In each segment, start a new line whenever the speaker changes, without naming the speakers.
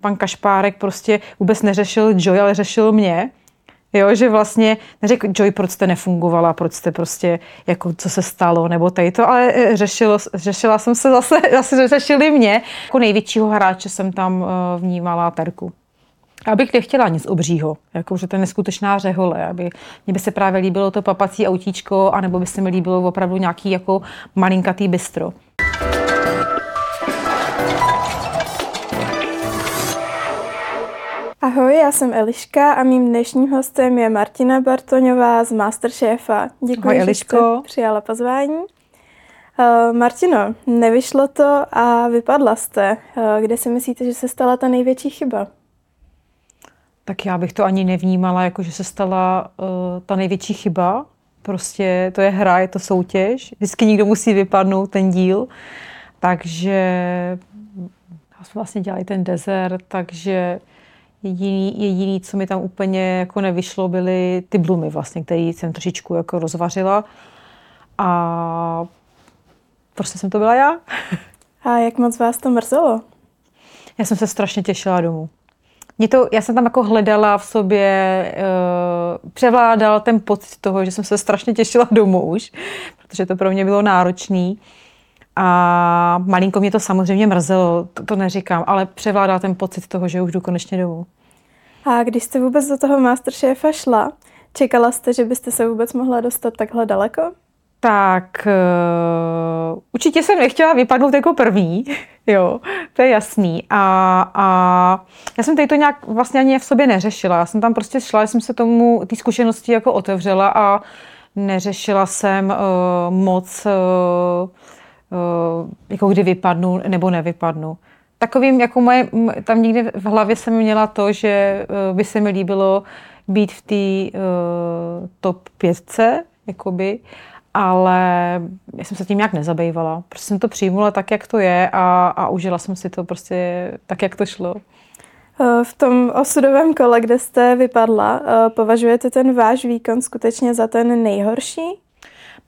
Pan Kašpárek prostě vůbec neřešil Joy, ale řešil mě. Jo, že vlastně neřekl Joy, proč jste nefungovala, proč jste prostě, jako co se stalo, nebo tady to, ale eh, řešilo, řešila jsem se zase, zase řešili mě. Jako největšího hráče jsem tam eh, vnímala Terku. Abych nechtěla nic obřího, jako že to je neskutečná řehole, aby mě by se právě líbilo to papací autíčko, anebo by se mi líbilo opravdu nějaký jako malinkatý bistro.
Ahoj, já jsem Eliška a mým dnešním hostem je Martina Bartoňová z Masterchefa. Děkuji, Ahoj, Eliško. že jste přijala pozvání. Uh, Martino, nevyšlo to a vypadla jste. Uh, kde si myslíte, že se stala ta největší chyba?
Tak já bych to ani nevnímala, jako že se stala uh, ta největší chyba. Prostě to je hra, je to soutěž. Vždycky někdo musí vypadnout ten díl. Takže já jsem vlastně dělali ten desert, takže Jediný, jediný, co mi tam úplně jako nevyšlo, byly ty blumy vlastně, které jsem trošičku jako rozvařila. A prostě jsem to byla já.
A jak moc vás to mrzelo?
Já jsem se strašně těšila domů. Mě to, já jsem tam jako hledala v sobě, uh, převládal ten pocit toho, že jsem se strašně těšila domů už, protože to pro mě bylo náročný. A malinko mě to samozřejmě mrzelo, to, to neříkám, ale převládá ten pocit toho, že už jdu konečně domů.
A když jste vůbec do toho Masterchefa šla, čekala jste, že byste se vůbec mohla dostat takhle daleko?
Tak uh, určitě jsem nechtěla vypadnout jako první, jo, to je jasný. A, a já jsem tady to nějak vlastně ani v sobě neřešila. Já jsem tam prostě šla, jsem se tomu, ty zkušenosti jako otevřela a neřešila jsem uh, moc uh, jako kdy vypadnu nebo nevypadnu. Takovým, jako moje, tam někdy v hlavě jsem měla to, že eh, by se mi líbilo být v té uh, top pětce, jakoby, ale já jsem se tím nějak nezabývala. Prostě jsem to přijmula tak, jak to je a, a užila jsem si to prostě tak, jak to šlo.
V tom osudovém kole, kde jste vypadla, považujete ten váš výkon skutečně za ten nejhorší?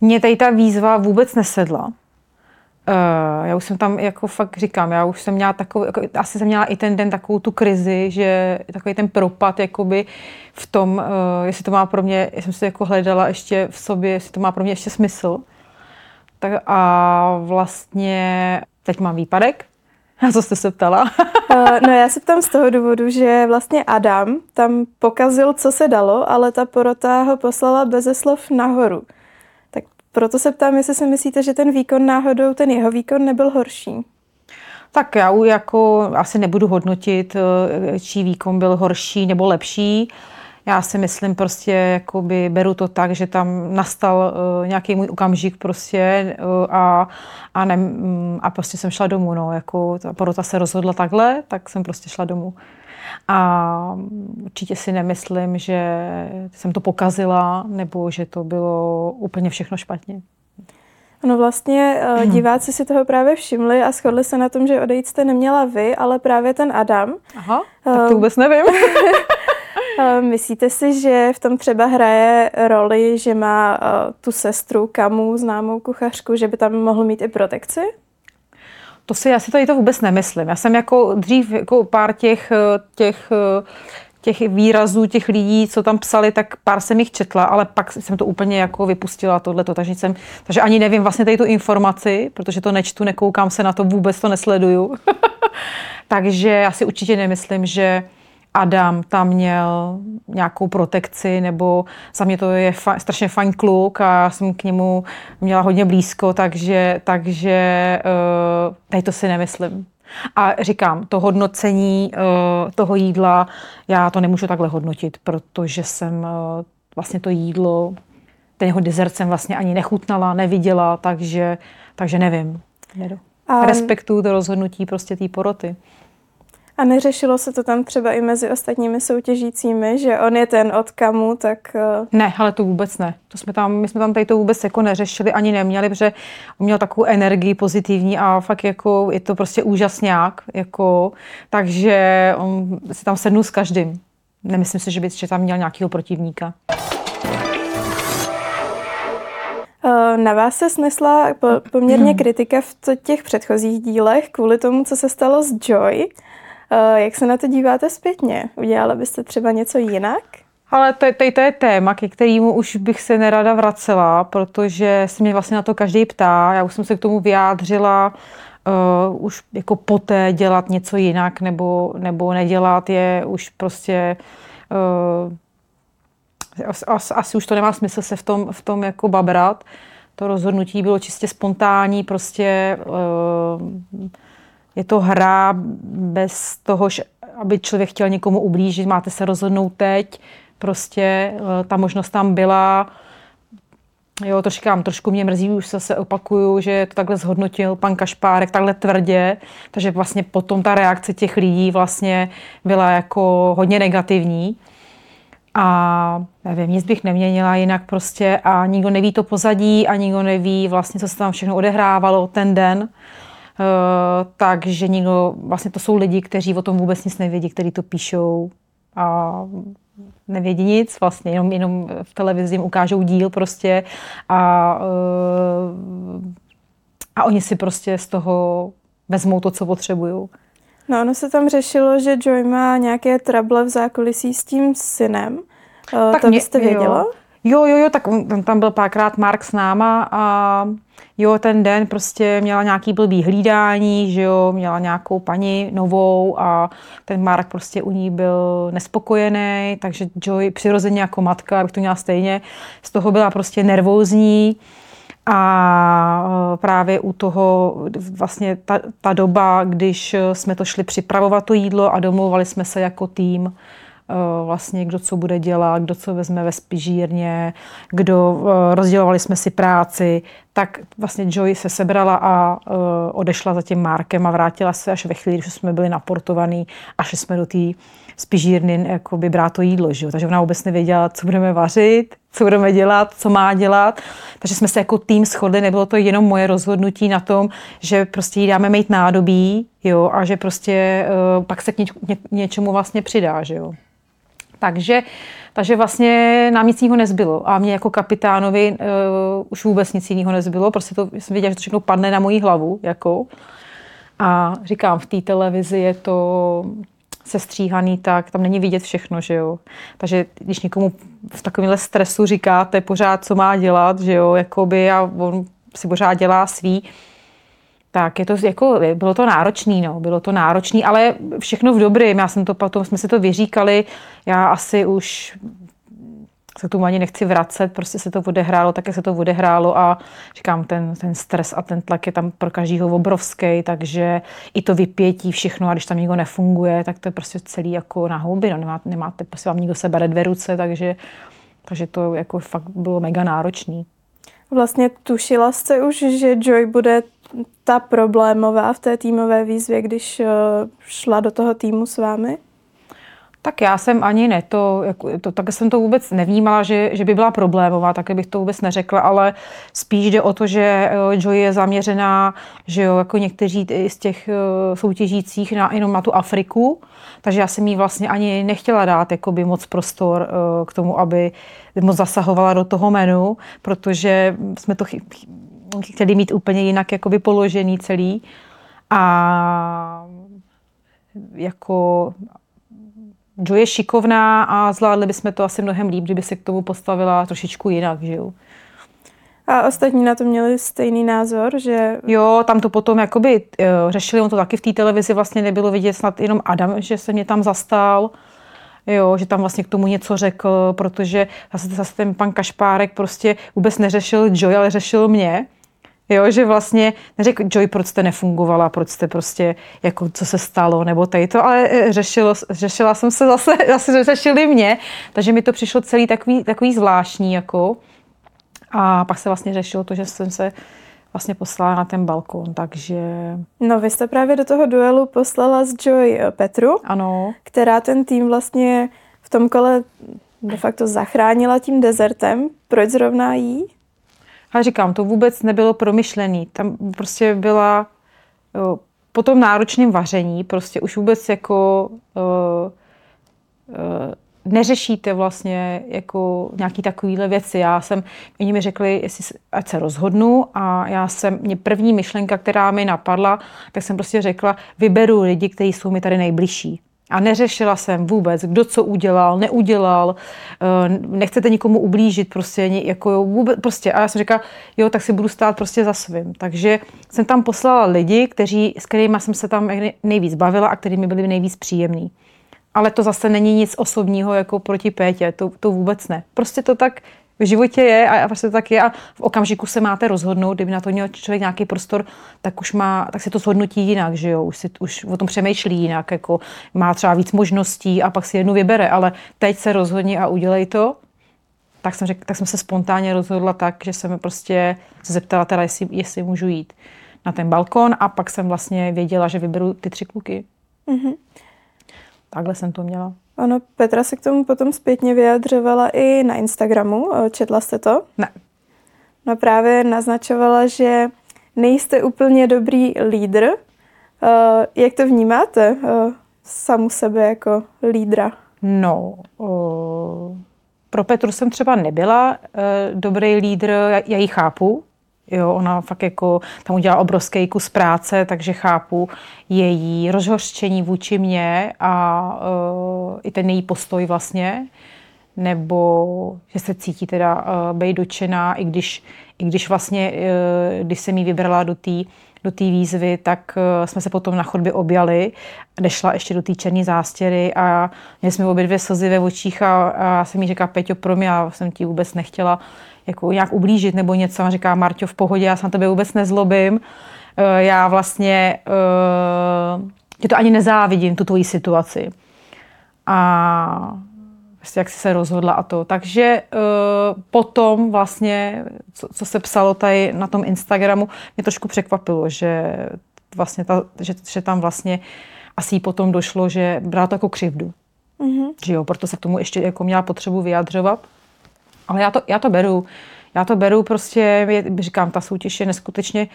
Mně tady ta výzva vůbec nesedla. Uh, já už jsem tam, jako fakt říkám, já už jsem měla takový, jako, asi jsem měla i ten den takovou tu krizi, že takový ten propad, jakoby v tom, uh, jestli to má pro mě, jsem si jako hledala ještě v sobě, jestli to má pro mě ještě smysl. Tak a vlastně teď mám výpadek, na co jste se ptala?
uh, no já se ptám z toho důvodu, že vlastně Adam tam pokazil, co se dalo, ale ta porota ho poslala beze slov nahoru. Proto se ptám, jestli si myslíte, že ten výkon náhodou, ten jeho výkon nebyl horší.
Tak já jako asi nebudu hodnotit, eh, čí výkon byl horší nebo lepší. Já si myslím prostě, jakoby beru to tak, že tam nastal uh, nějaký můj okamžik prostě uh, a, a, ne, um, a prostě jsem šla domů. No, jako ta porota se rozhodla takhle, tak jsem prostě šla domů. A určitě si nemyslím, že jsem to pokazila nebo že to bylo úplně všechno špatně.
No vlastně eh, hmm. diváci si toho právě všimli a shodli se na tom, že odejít jste neměla vy, ale právě ten Adam.
Aha, tak to vůbec nevím.
Eh, myslíte si, že v tom třeba hraje roli, že má eh, tu sestru Kamu, známou kuchařku, že by tam mohl mít i protekci?
To si, já si tady to vůbec nemyslím. Já jsem jako dřív jako pár těch, těch těch výrazů těch lidí, co tam psali, tak pár jsem jich četla, ale pak jsem to úplně jako vypustila tohleto, takže, jsem, takže ani nevím vlastně tady tu informaci, protože to nečtu, nekoukám se na to, vůbec to nesleduju. takže já si určitě nemyslím, že Adam tam měl nějakou protekci, nebo za mě to je fa- strašně fajn kluk a já jsem k němu měla hodně blízko, takže, takže uh, tady to si nemyslím. A říkám, to hodnocení uh, toho jídla, já to nemůžu takhle hodnotit, protože jsem uh, vlastně to jídlo, ten jeho dezert jsem vlastně ani nechutnala, neviděla, takže, takže nevím. A... Respektuju to rozhodnutí prostě té poroty.
A neřešilo se to tam třeba i mezi ostatními soutěžícími, že on je ten od kamu, tak... Eh,
ne, ale to vůbec ne. To jsme tam, my jsme tam tady to vůbec jako neřešili, ani neměli, protože on měl takovou energii pozitivní a fakt jako je to prostě úžasňák, jako, takže on si tam sednul s každým. Nemyslím si, že by že tam měl nějakého protivníka.
Eh, na vás se snesla poměrně kritika v těch předchozích dílech kvůli tomu, co se stalo s Joy. Eh, jak se na to díváte zpětně? Udělala byste třeba něco jinak?
Ale to, to, to je téma, ke kterému už bych se nerada vracela, protože se mě vlastně na to každý ptá. Já už jsem se k tomu vyjádřila uh, už jako poté dělat něco jinak nebo, nebo nedělat je už prostě uh, asi, asi už to nemá smysl se v tom, v tom jako babrat. To rozhodnutí bylo čistě spontánní, prostě uh, je to hra bez toho, aby člověk chtěl někomu ublížit, máte se rozhodnout teď, prostě ta možnost tam byla, Jo, to říkám, trošku mě mrzí, už se opakuju, že to takhle zhodnotil pan Kašpárek takhle tvrdě, takže vlastně potom ta reakce těch lidí vlastně byla jako hodně negativní. A nevím, nic bych neměnila jinak prostě a nikdo neví to pozadí a nikdo neví vlastně, co se tam všechno odehrávalo ten den. Uh, takže nikdo, vlastně to jsou lidi, kteří o tom vůbec nic nevědí, kteří to píšou a nevědí nic, vlastně jenom, jenom v televizi jim ukážou díl prostě a, uh, a oni si prostě z toho vezmou to, co potřebují.
No ono se tam řešilo, že Joy má nějaké trable v zákulisí s tím synem. Uh, tak to mě, byste věděla? Jo.
Jo, jo, jo, tak tam byl párkrát Mark s náma a jo, ten den prostě měla nějaký blbý hlídání, že jo, měla nějakou paní novou a ten Mark prostě u ní byl nespokojený, takže Joy přirozeně jako matka, abych to měla stejně, z toho byla prostě nervózní a e, právě u toho vlastně ta, ta doba, když jsme to šli připravovat to jídlo a domluvali jsme se jako tým, vlastně kdo co bude dělat, kdo co vezme ve spižírně, kdo eh, rozdělovali jsme si práci, tak vlastně Joy se sebrala a eh, odešla za tím Markem a vrátila se až ve chvíli, když jsme byli naportovaní a šli jsme do té spižírny jako by brát to jídlo. Že? Takže ona vůbec nevěděla, co budeme vařit, co budeme dělat, co má dělat. Takže jsme se jako tým shodli, nebylo to jenom moje rozhodnutí na tom, že prostě jí dáme mít nádobí jo? a že prostě uh, pak se k něč, ně, něčemu vlastně přidá. Že jo? Takže, takže vlastně nám nic jiného nezbylo. A mě jako kapitánovi uh, už vůbec nic jiného nezbylo. Prostě to, jsem věděla, že to všechno padne na moji hlavu. Jako. A říkám, v té televizi je to sestříhaný tak, tam není vidět všechno, že jo. Takže když někomu v takovémhle stresu říkáte pořád, co má dělat, že jo, jakoby a on si pořád dělá svý, tak je to jako, bylo to náročný, no, bylo to náročný, ale všechno v dobrým. Já jsem to potom, jsme si to vyříkali, já asi už se tomu ani nechci vracet, prostě se to odehrálo, tak jak se to odehrálo a říkám, ten, ten stres a ten tlak je tam pro každýho obrovský, takže i to vypětí, všechno, a když tam nikdo nefunguje, tak to je prostě celý jako na houby, no, nemáte, nemáte, prostě vám nikdo se bere dvě ruce, takže, takže to jako fakt bylo mega náročný.
Vlastně tušila jste už, že Joy bude ta problémová v té týmové výzvě, když eh, šla do toho týmu s vámi?
Tak já jsem ani ne, to, jako, to, tak jsem to vůbec nevnímala, že, že by byla problémová, tak bych to vůbec neřekla, ale spíš jde o to, že eh, Joy je zaměřená, že jo, jako někteří z těch eh, soutěžících na, jenom na tu Afriku, takže já jsem jí vlastně ani nechtěla dát jakoby moc prostor k tomu, aby moc zasahovala do toho menu, protože jsme to chtěli mít úplně jinak jakoby položený celý. A jako Jo je šikovná a zvládli bychom to asi mnohem líp, kdyby se k tomu postavila trošičku jinak, že jo.
A ostatní na to měli stejný názor, že...
Jo, tam to potom jakoby jo, řešili, on to taky v té televizi vlastně nebylo vidět, snad jenom Adam, že se mě tam zastal, jo, že tam vlastně k tomu něco řekl, protože zase, zase ten pan Kašpárek prostě vůbec neřešil Joy, ale řešil mě. Jo, že vlastně neřekl Joy, proč jste nefungovala, proč jste prostě, jako co se stalo, nebo tady to, ale e, řešilo, řešila jsem se zase, zase řešili mě, takže mi to přišlo celý takový, takový zvláštní, jako. A pak se vlastně řešilo to, že jsem se vlastně poslala na ten balkon, takže...
No vy jste právě do toho duelu poslala s Joy e, Petru,
ano.
která ten tým vlastně v tom kole de facto zachránila tím dezertem. Proč zrovna jí?
A říkám, to vůbec nebylo promyšlený. Tam prostě byla jo, po tom náročném vaření, prostě už vůbec jako uh, uh, neřešíte vlastně jako nějaký takovýhle věci. Já jsem, oni mi řekli, jestli, ať se rozhodnu a já jsem, mě první myšlenka, která mi napadla, tak jsem prostě řekla, vyberu lidi, kteří jsou mi tady nejbližší. A neřešila jsem vůbec, kdo co udělal, neudělal, eh, nechcete nikomu ublížit, prostě jako vůbec, prostě. A já jsem říkala, jo, tak si budu stát prostě za svým. Takže jsem tam poslala lidi, kteří, s kterými jsem se tam nejvíc bavila a kterými byli nejvíc příjemní. Ale to zase není nic osobního jako proti Pétě, to, to vůbec ne. Prostě to tak v životě je a prostě to tak je a v okamžiku se máte rozhodnout, kdyby na to měl člověk nějaký prostor, tak už má, tak se to shodnutí jinak, že jo, už, si, už o tom přemýšlí jinak, jako má třeba víc možností a pak si jednu vybere, ale teď se rozhodni a udělej to, tak jsem, řek, tak jsem se spontánně rozhodla tak, že jsem prostě se zeptala teda, jestli, jestli můžu jít na ten balkon a pak jsem vlastně věděla, že vyberu ty tři kluky. Mm-hmm. Takhle jsem to měla.
Ano, Petra se k tomu potom zpětně vyjadřovala i na Instagramu. Četla jste to?
Ne.
No právě naznačovala, že nejste úplně dobrý lídr. Jak to vnímáte samu sebe jako lídra?
No, pro Petru jsem třeba nebyla dobrý lídr, já ji chápu, Jo, ona fakt jako tam udělala obrovský kus práce, takže chápu její rozhořčení vůči mně a uh, i ten její postoj vlastně, nebo že se cítí teda uh, být dočená, i když, i když vlastně, uh, když jsem jí vybrala do té do té výzvy, tak jsme se potom na chodbě objali, nešla ještě do té černé zástěry a měli jsme obě dvě slzy ve očích a, a já jsem jí říkala, Peťo, pro mě, já jsem ti vůbec nechtěla jako nějak ublížit nebo něco. A říká, Marťo, v pohodě, já se na tebe vůbec nezlobím. Eh, já vlastně tě to ani nezávidím, tu tvoji situaci. A vlastně jak jsi se rozhodla a to. Takže uh, potom vlastně, co, co se psalo tady na tom Instagramu, mě trošku překvapilo, že vlastně ta, že, že tam vlastně asi jí potom došlo, že brala to jako křivdu. Mm-hmm. Že jo, proto se k tomu ještě jako měla potřebu vyjadřovat. Ale já to, já to beru. Já to beru prostě, říkám, ta soutěž je neskutečně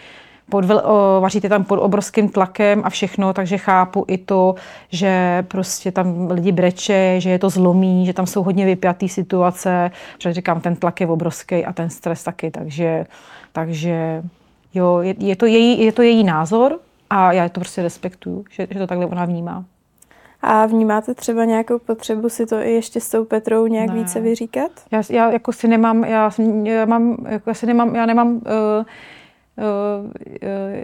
pod, o, vaříte tam pod obrovským tlakem a všechno, takže chápu i to, že prostě tam lidi breče, že je to zlomí, že tam jsou hodně vypjatý situace, že říkám, ten tlak je obrovský a ten stres taky, takže, takže jo, je, je, to její, je to její názor a já to prostě respektuju, že, že to takhle ona vnímá.
A vnímáte třeba nějakou potřebu si to i ještě s tou Petrou nějak ne. více vyříkat?
Já, já jako si nemám, já, já mám, jako já si nemám, já nemám, uh, uh,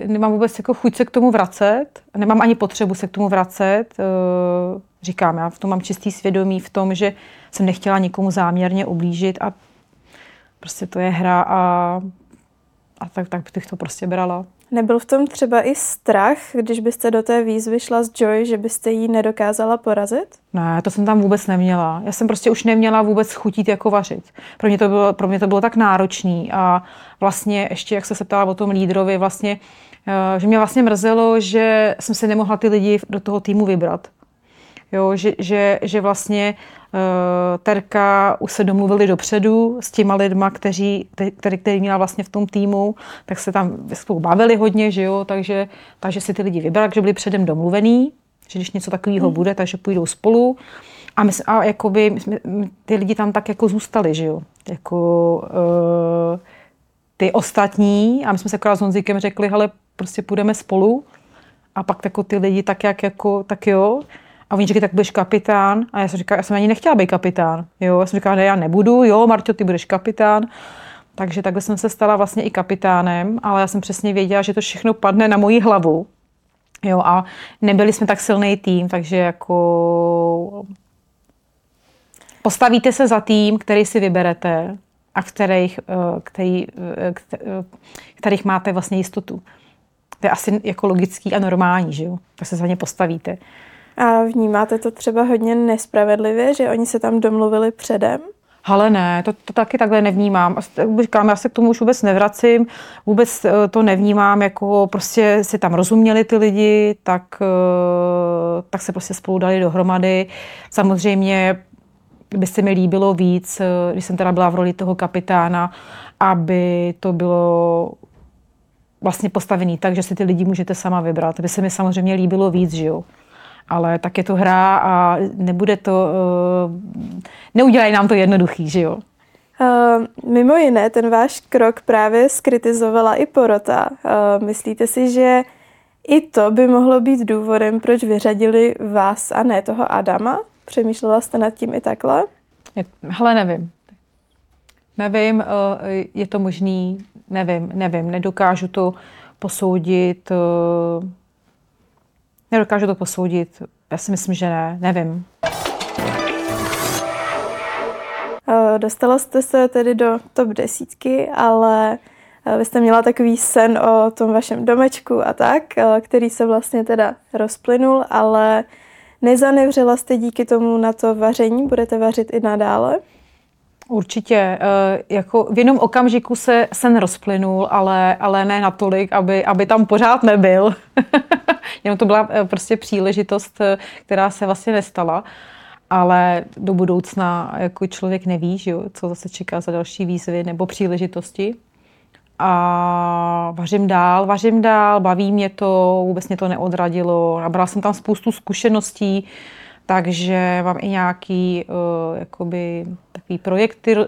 nemám vůbec jako chuť se k tomu vracet, nemám ani potřebu se k tomu vracet. Uh, říkám, já v tom mám čistý svědomí v tom, že jsem nechtěla nikomu záměrně ublížit a prostě to je hra a, a tak, tak bych to prostě brala.
Nebyl v tom třeba i strach, když byste do té výzvy šla s Joy, že byste jí nedokázala porazit?
Ne, to jsem tam vůbec neměla. Já jsem prostě už neměla vůbec chutit jako vařit. Pro mě to bylo, pro mě to bylo tak náročný a vlastně ještě, jak se se ptala o tom lídrovi, vlastně, eh, že mě vlastně mrzelo, že jsem se nemohla ty lidi do toho týmu vybrat. Jo, že, že, že vlastně uh, Terka už se domluvili dopředu s těma lidma, kteří, který, který měla vlastně v tom týmu, tak se tam spolu bavili hodně, že jo, takže, takže si ty lidi vybrali, takže byli předem domluvený, že když něco takového mm. bude, takže půjdou spolu. A, my, a jakoby, my jsme, ty lidi tam tak jako zůstali, že jo. Jako uh, ty ostatní, a my jsme se akorát s Honzíkem řekli, hele, prostě půjdeme spolu. A pak jako ty lidi tak jak jako, tak jo. A oni říkají, tak budeš kapitán. A já jsem říkala, já jsem ani nechtěla být kapitán. Jo, já jsem říkala, ne, já nebudu, jo, Marťo, ty budeš kapitán. Takže takhle jsem se stala vlastně i kapitánem, ale já jsem přesně věděla, že to všechno padne na moji hlavu. Jo, a nebyli jsme tak silný tým, takže jako postavíte se za tým, který si vyberete a v kterých, eh, který, eh, eh, kterých máte vlastně jistotu. To je asi jako logický a normální, že jo? Tak se za ně postavíte.
A vnímáte to třeba hodně nespravedlivě, že oni se tam domluvili předem?
Ale ne, to, to taky takhle nevnímám. Říkám, já se k tomu už vůbec nevracím, vůbec eh, to nevnímám, jako prostě si tam rozuměli ty lidi, tak, eh, tak se prostě spolu dali dohromady. Samozřejmě by se mi líbilo víc, eh, když jsem teda byla v roli toho kapitána, aby to bylo vlastně postavený tak, že si ty lidi můžete sama vybrat. By se mi samozřejmě líbilo víc, že jo ale tak je to hra a nebude to, uh, neudělají nám to jednoduchý, že jo.
Uh, mimo jiné, ten váš krok právě skritizovala i porota. Uh, myslíte si, že i to by mohlo být důvodem, proč vyřadili vás a ne toho Adama? Přemýšlela jste nad tím i takhle?
Hele, nevím. Nevím, uh, je to možný, nevím, nevím, nedokážu to posoudit. Nedokážu to posoudit. Já si myslím, že ne, nevím.
Dostala jste se tedy do top desítky, ale vy jste měla takový sen o tom vašem domečku a tak, který se vlastně teda rozplynul, ale nezanevřela jste díky tomu na to vaření, budete vařit i nadále?
Určitě. Jako v jednom okamžiku se sen rozplynul, ale, ale ne natolik, aby, aby tam pořád nebyl. Jenom to byla e, prostě příležitost, e, která se vlastně nestala ale do budoucna jako člověk neví, že jo, co zase čeká za další výzvy nebo příležitosti. A vařím dál, vařím dál, baví mě to, vůbec mě to neodradilo. Nabrala jsem tam spoustu zkušeností, takže mám i nějaký uh, jakoby, takový projekty uh,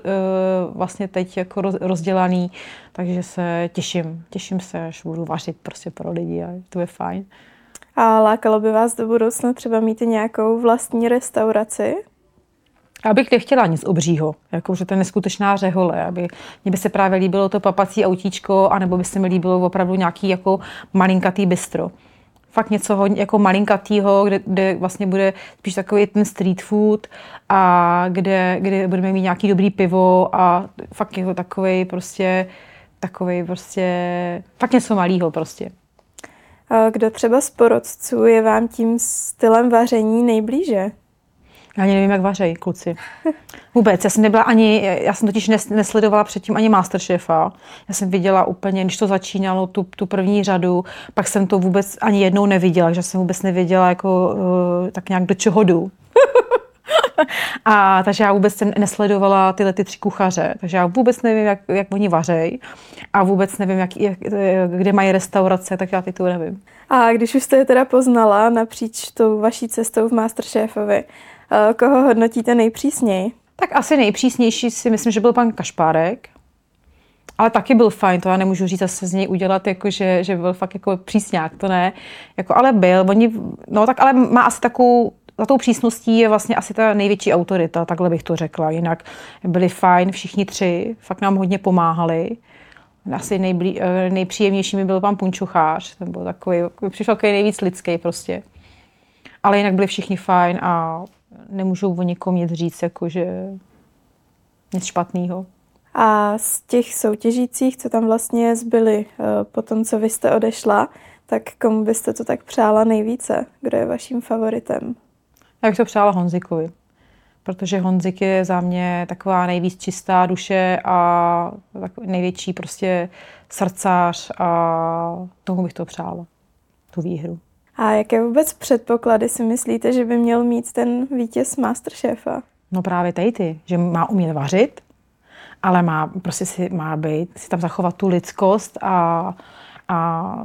vlastně teď jako rozdělaný, takže se těším, těším se, až budu vařit prostě pro lidi a to je fajn.
A lákalo by vás do budoucna třeba mít nějakou vlastní restauraci?
Já bych nechtěla nic obřího, jako že to je neskutečná řehole, aby mě by se právě líbilo to papací autíčko, anebo by se mi líbilo opravdu nějaký jako malinkatý bistro. Fakt něco hodně jako malinkatýho, kde, kde vlastně bude spíš takový ten street food a kde, kde budeme mít nějaký dobrý pivo a fakt jako takový prostě takový prostě, fakt něco malého prostě.
Kdo třeba z porodců je vám tím stylem vaření nejblíže?
Já ani nevím, jak vařejí kluci. Vůbec. Já jsem nebyla ani, já jsem totiž nesledovala předtím ani Masterchefa. Já jsem viděla úplně, když to začínalo, tu, tu první řadu, pak jsem to vůbec ani jednou neviděla, že jsem vůbec nevěděla, jako, uh, tak nějak do čeho jdu. a takže já vůbec jsem nesledovala tyhle ty tři kuchaře, takže já vůbec nevím, jak, jak oni vařejí a vůbec nevím, jak, jak, kde mají restaurace, tak já ty to nevím.
A když už jste je teda poznala napříč tou vaší cestou v Masterchefovi, eh, koho hodnotíte nejpřísněji?
Tak asi nejpřísnější si myslím, že byl pan Kašpárek, ale taky byl fajn, to já nemůžu říct zase z něj udělat, jako že, že byl fakt jako přísňák, to ne. Jako, ale byl, oni, no tak ale má asi takovou za tou přísností je vlastně asi ta největší autorita, takhle bych to řekla. Jinak byli fajn všichni tři, fakt nám hodně pomáhali. Asi nejblí, eh, nejpříjemnější mi byl pan Punčuchář, ten byl takový, přišel takový nejvíc lidský prostě. Ale jinak byli všichni fajn a nemůžu o nikom nic říct, jakože nic špatného.
A z těch soutěžících, co tam vlastně zbyli eh, po tom, co vy jste odešla, tak komu byste to tak přála nejvíce? Kdo je vaším favoritem?
Já bych to přála Honzikovi, protože Honzik je za mě taková nejvíc čistá duše a největší prostě srdcář a tomu bych to přála, tu výhru.
A jaké vůbec předpoklady si myslíte, že by měl mít ten vítěz Masterchefa?
No právě tady ty, že má umět vařit, ale má, prostě si má být, si tam zachovat tu lidskost a a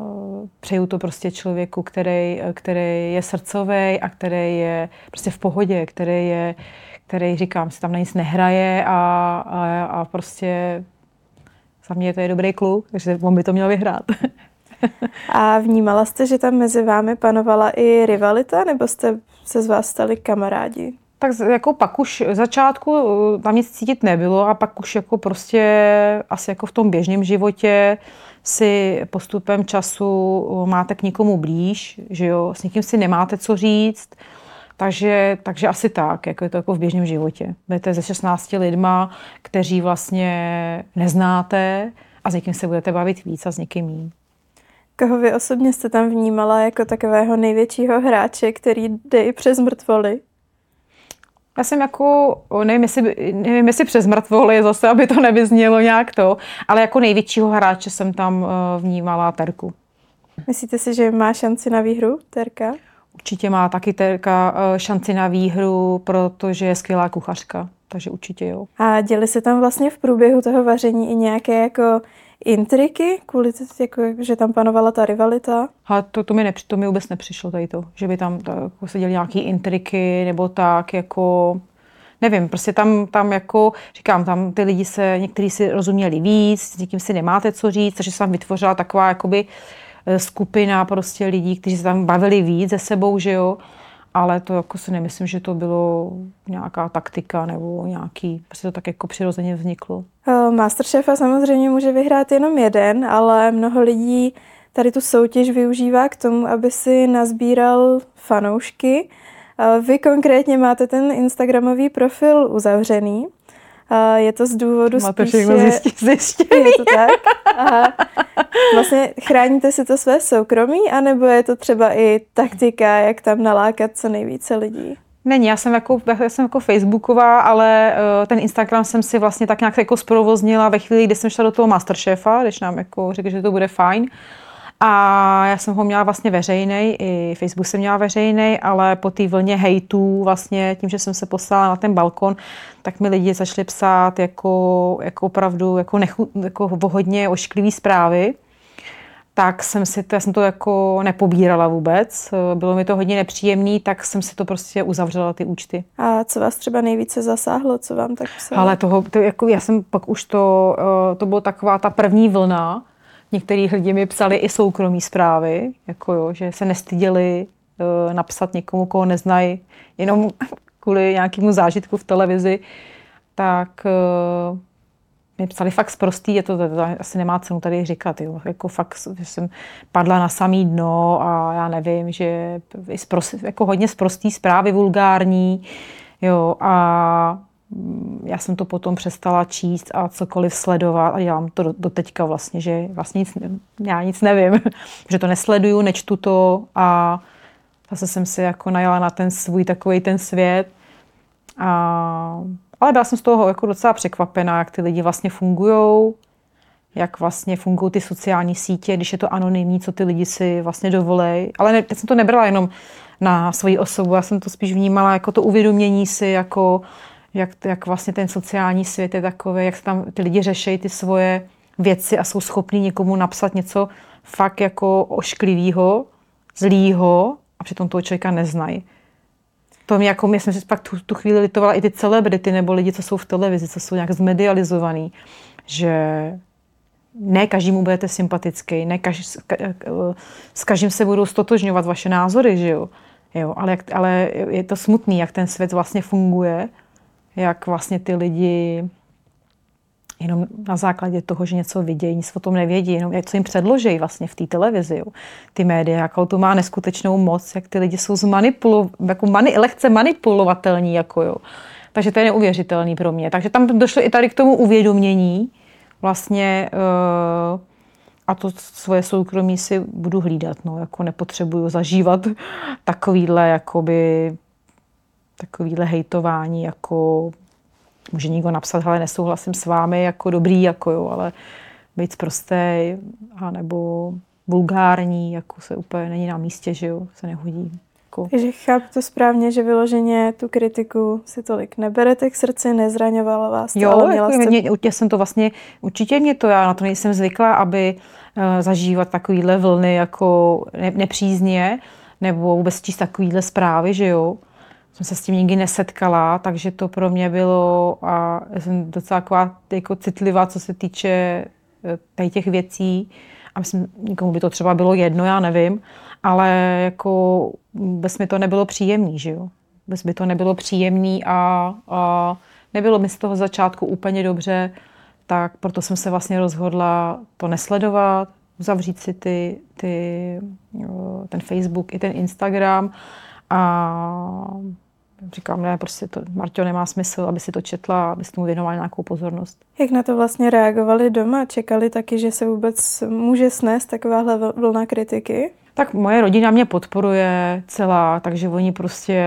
přeju to prostě člověku, který, který je srdcový a který je prostě v pohodě, který je, který říkám, si tam na nic nehraje a, a, a prostě za mě to je dobrý kluk, takže on by to měl vyhrát.
a vnímala jste, že tam mezi vámi panovala i rivalita, nebo jste se z vás stali kamarádi?
Tak jako pak už začátku eh, tam nic cítit nebylo a pak už jako prostě asi jako v tom běžném životě si postupem času eh, máte k někomu blíž, že jo, s někým si nemáte co říct, takže, takže asi tak, jako je to jako v běžném životě. Budete ze 16 lidma, kteří vlastně neznáte a s někým se budete bavit víc a s někým méně.
Koho vy osobně jste tam vnímala jako takového největšího hráče, který jde i přes mrtvoly?
Já jsem jako, nevím jestli, nevím, jestli přes mrtvoli zase, aby to nevyznělo nějak to, ale jako největšího hráče jsem tam eh, vnímala Terku.
Myslíte si, že má šanci na výhru, Terka?
Určitě má taky Terka eh, šanci na výhru, protože je skvělá kuchařka. takže určitě jo.
A děli se tam vlastně v průběhu toho vaření i nějaké jako intriky, kvůli to, jako, že tam panovala ta rivalita?
A to, to, mi nepři, to mi vůbec nepřišlo tady to, že by tam tak, jako se intriky nebo tak jako nevím, prostě tam, tam jako, říkám, tam ty lidi se, někteří si rozuměli víc, s někým si nemáte co říct, takže se tam vytvořila taková jakoby eh, skupina prostě lidí, kteří se tam bavili víc ze sebou, že jo, ale to jako si nemyslím, že to bylo nějaká taktika nebo nějaký, prostě to tak jako přirozeně vzniklo.
Eh, Masterchefa samozřejmě může vyhrát jenom jeden, ale mnoho lidí tady tu soutěž využívá k tomu, aby si nazbíral fanoušky. Eh, vy konkrétně máte ten Instagramový profil uzavřený. Je to z důvodu
Máte spíše... všechno zjistit,
Je to tak? Aha. Vlastně chráníte si to své soukromí, anebo je to třeba i taktika, jak tam nalákat co nejvíce lidí?
Není, já jsem jako, já jsem jako Facebooková, ale uh, ten Instagram jsem si vlastně tak nějak jako zprovoznila ve chvíli, kdy jsem šla do toho Masterchefa, když nám jako řekl, že to bude fajn. A já jsem ho měla vlastně veřejný, i Facebook jsem měla veřejný, ale po té vlně hejtů, vlastně tím, že jsem se poslala na ten balkon, tak mi lidi začali psát jako, jako opravdu jako, nechu, jako hodně ošklivý zprávy tak jsem si to, já jsem to jako nepobírala vůbec. Bylo mi to hodně nepříjemný, tak jsem si to prostě uzavřela ty účty.
A co vás třeba nejvíce zasáhlo, co vám tak psalo?
Ale toho, to, jako já jsem pak už to, eh, to bylo taková ta první vlna, Některý lidi mi psali i soukromí zprávy, jako jo, že se nestyděli uh, napsat někomu, koho neznají, jenom kvůli nějakému zážitku v televizi, tak uh, mi psali fakt zprostý, je to, to, to asi nemá cenu tady říkat, jo. Jako fakt, že jsem padla na samý dno a já nevím, že zprost, jako hodně zprostý zprávy, vulgární, jo, a já jsem to potom přestala číst a cokoliv sledovat a dělám to do, teďka vlastně, že vlastně nic, já nic nevím, že to nesleduju, nečtu to a zase jsem si jako najala na ten svůj takový ten svět. A, ale byla jsem z toho jako docela překvapená, jak ty lidi vlastně fungují, jak vlastně fungují ty sociální sítě, když je to anonymní, co ty lidi si vlastně dovolej. Ale ne, jsem to nebrala jenom na svoji osobu, já jsem to spíš vnímala jako to uvědomění si, jako jak, jak vlastně ten sociální svět je takový, jak se tam ty lidi řeší ty svoje věci a jsou schopní někomu napsat něco fakt jako ošklivého, zlýho a přitom toho člověka neznají. To mě jako, já jsem si pak tu, tu chvíli litovala i ty celebrity nebo lidi, co jsou v televizi, co jsou nějak zmedializovaný, že ne každému budete sympatický, ne každý, s každým se budou stotožňovat vaše názory, že jo? jo ale, jak, ale je to smutný, jak ten svět vlastně funguje jak vlastně ty lidi jenom na základě toho, že něco vidějí, nic o tom nevědí, jenom co jim předloží vlastně v té televizi, ty média, jakou to má neskutečnou moc, jak ty lidi jsou zmanipulo, jako mani, lehce manipulovatelní, jako jo. Takže to je neuvěřitelný pro mě. Takže tam došlo i tady k tomu uvědomění, vlastně uh, a to svoje soukromí si budu hlídat, no, jako nepotřebuju zažívat takovýhle, jakoby takovýhle hejtování, jako může někdo napsat, ale nesouhlasím s vámi, jako dobrý, jako jo, ale být prostý, anebo vulgární, jako se úplně není na místě, že jo, se nehodí. Jako.
Takže chápu to správně, že vyloženě tu kritiku si tolik neberete k srdci, nezraňovala vás to,
jo,
ale měla
jako, jste... mě, jsem to vlastně, určitě mě to, já na to nejsem zvyklá, aby uh, zažívat takovýhle vlny jako ne, nepřízně, nebo vůbec číst takovýhle zprávy, že jo jsem se s tím nikdy nesetkala, takže to pro mě bylo a jsem docela jako citlivá, co se týče eh, tady těch věcí. A myslím, někomu by to třeba bylo jedno, já nevím, ale jako bez mi to nebylo příjemný, že jo. Bez by to nebylo příjemný a, a nebylo mi z toho začátku úplně dobře, tak proto jsem se vlastně rozhodla to nesledovat, uzavřít si ty, ty, ten Facebook i ten Instagram a říkám, ne, prostě to, Marťo, nemá smysl, aby si to četla, aby si tomu věnovala nějakou pozornost.
Jak na to vlastně reagovali doma? Čekali taky, že se vůbec může snést takováhle vlna kritiky?
Tak moje rodina mě podporuje celá, takže oni prostě,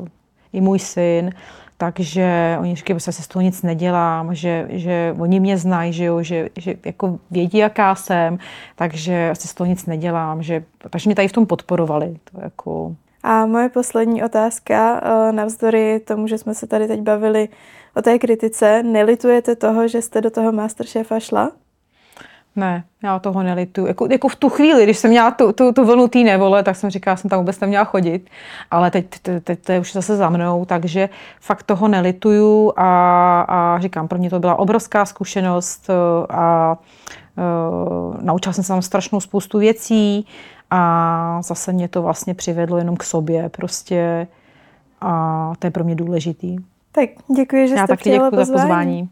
uh, i můj syn, takže oni říkají, že se z toho nic nedělám, že, že oni mě znají, že, jo, že, že jako vědí, jaká jsem, takže asi z toho nic nedělám. Že, takže mě tady v tom podporovali. To jako,
A moje poslední otázka, eh, navzdory tomu, že jsme se tady teď bavili o té kritice, nelitujete toho, že jste do toho Masterchefa šla?
Ne, já toho nelitu. Jako, jako v tu chvíli, když jsem měla tu, tu, tu vlnu té nevole, tak jsem říkala, jsem tam vůbec neměla chodit. Ale teď, teď, teď to je už zase za mnou, takže fakt toho nelituju a, a říkám, pro mě to byla obrovská zkušenost eh, a, a eh, naučila jsem se tam strašnou spoustu věcí a zase mě to vlastně přivedlo jenom k sobě prostě a to je pro mě důležitý.
Tak děkuji, že
Já
jste
taky děkuji
pozvání.
za pozvání.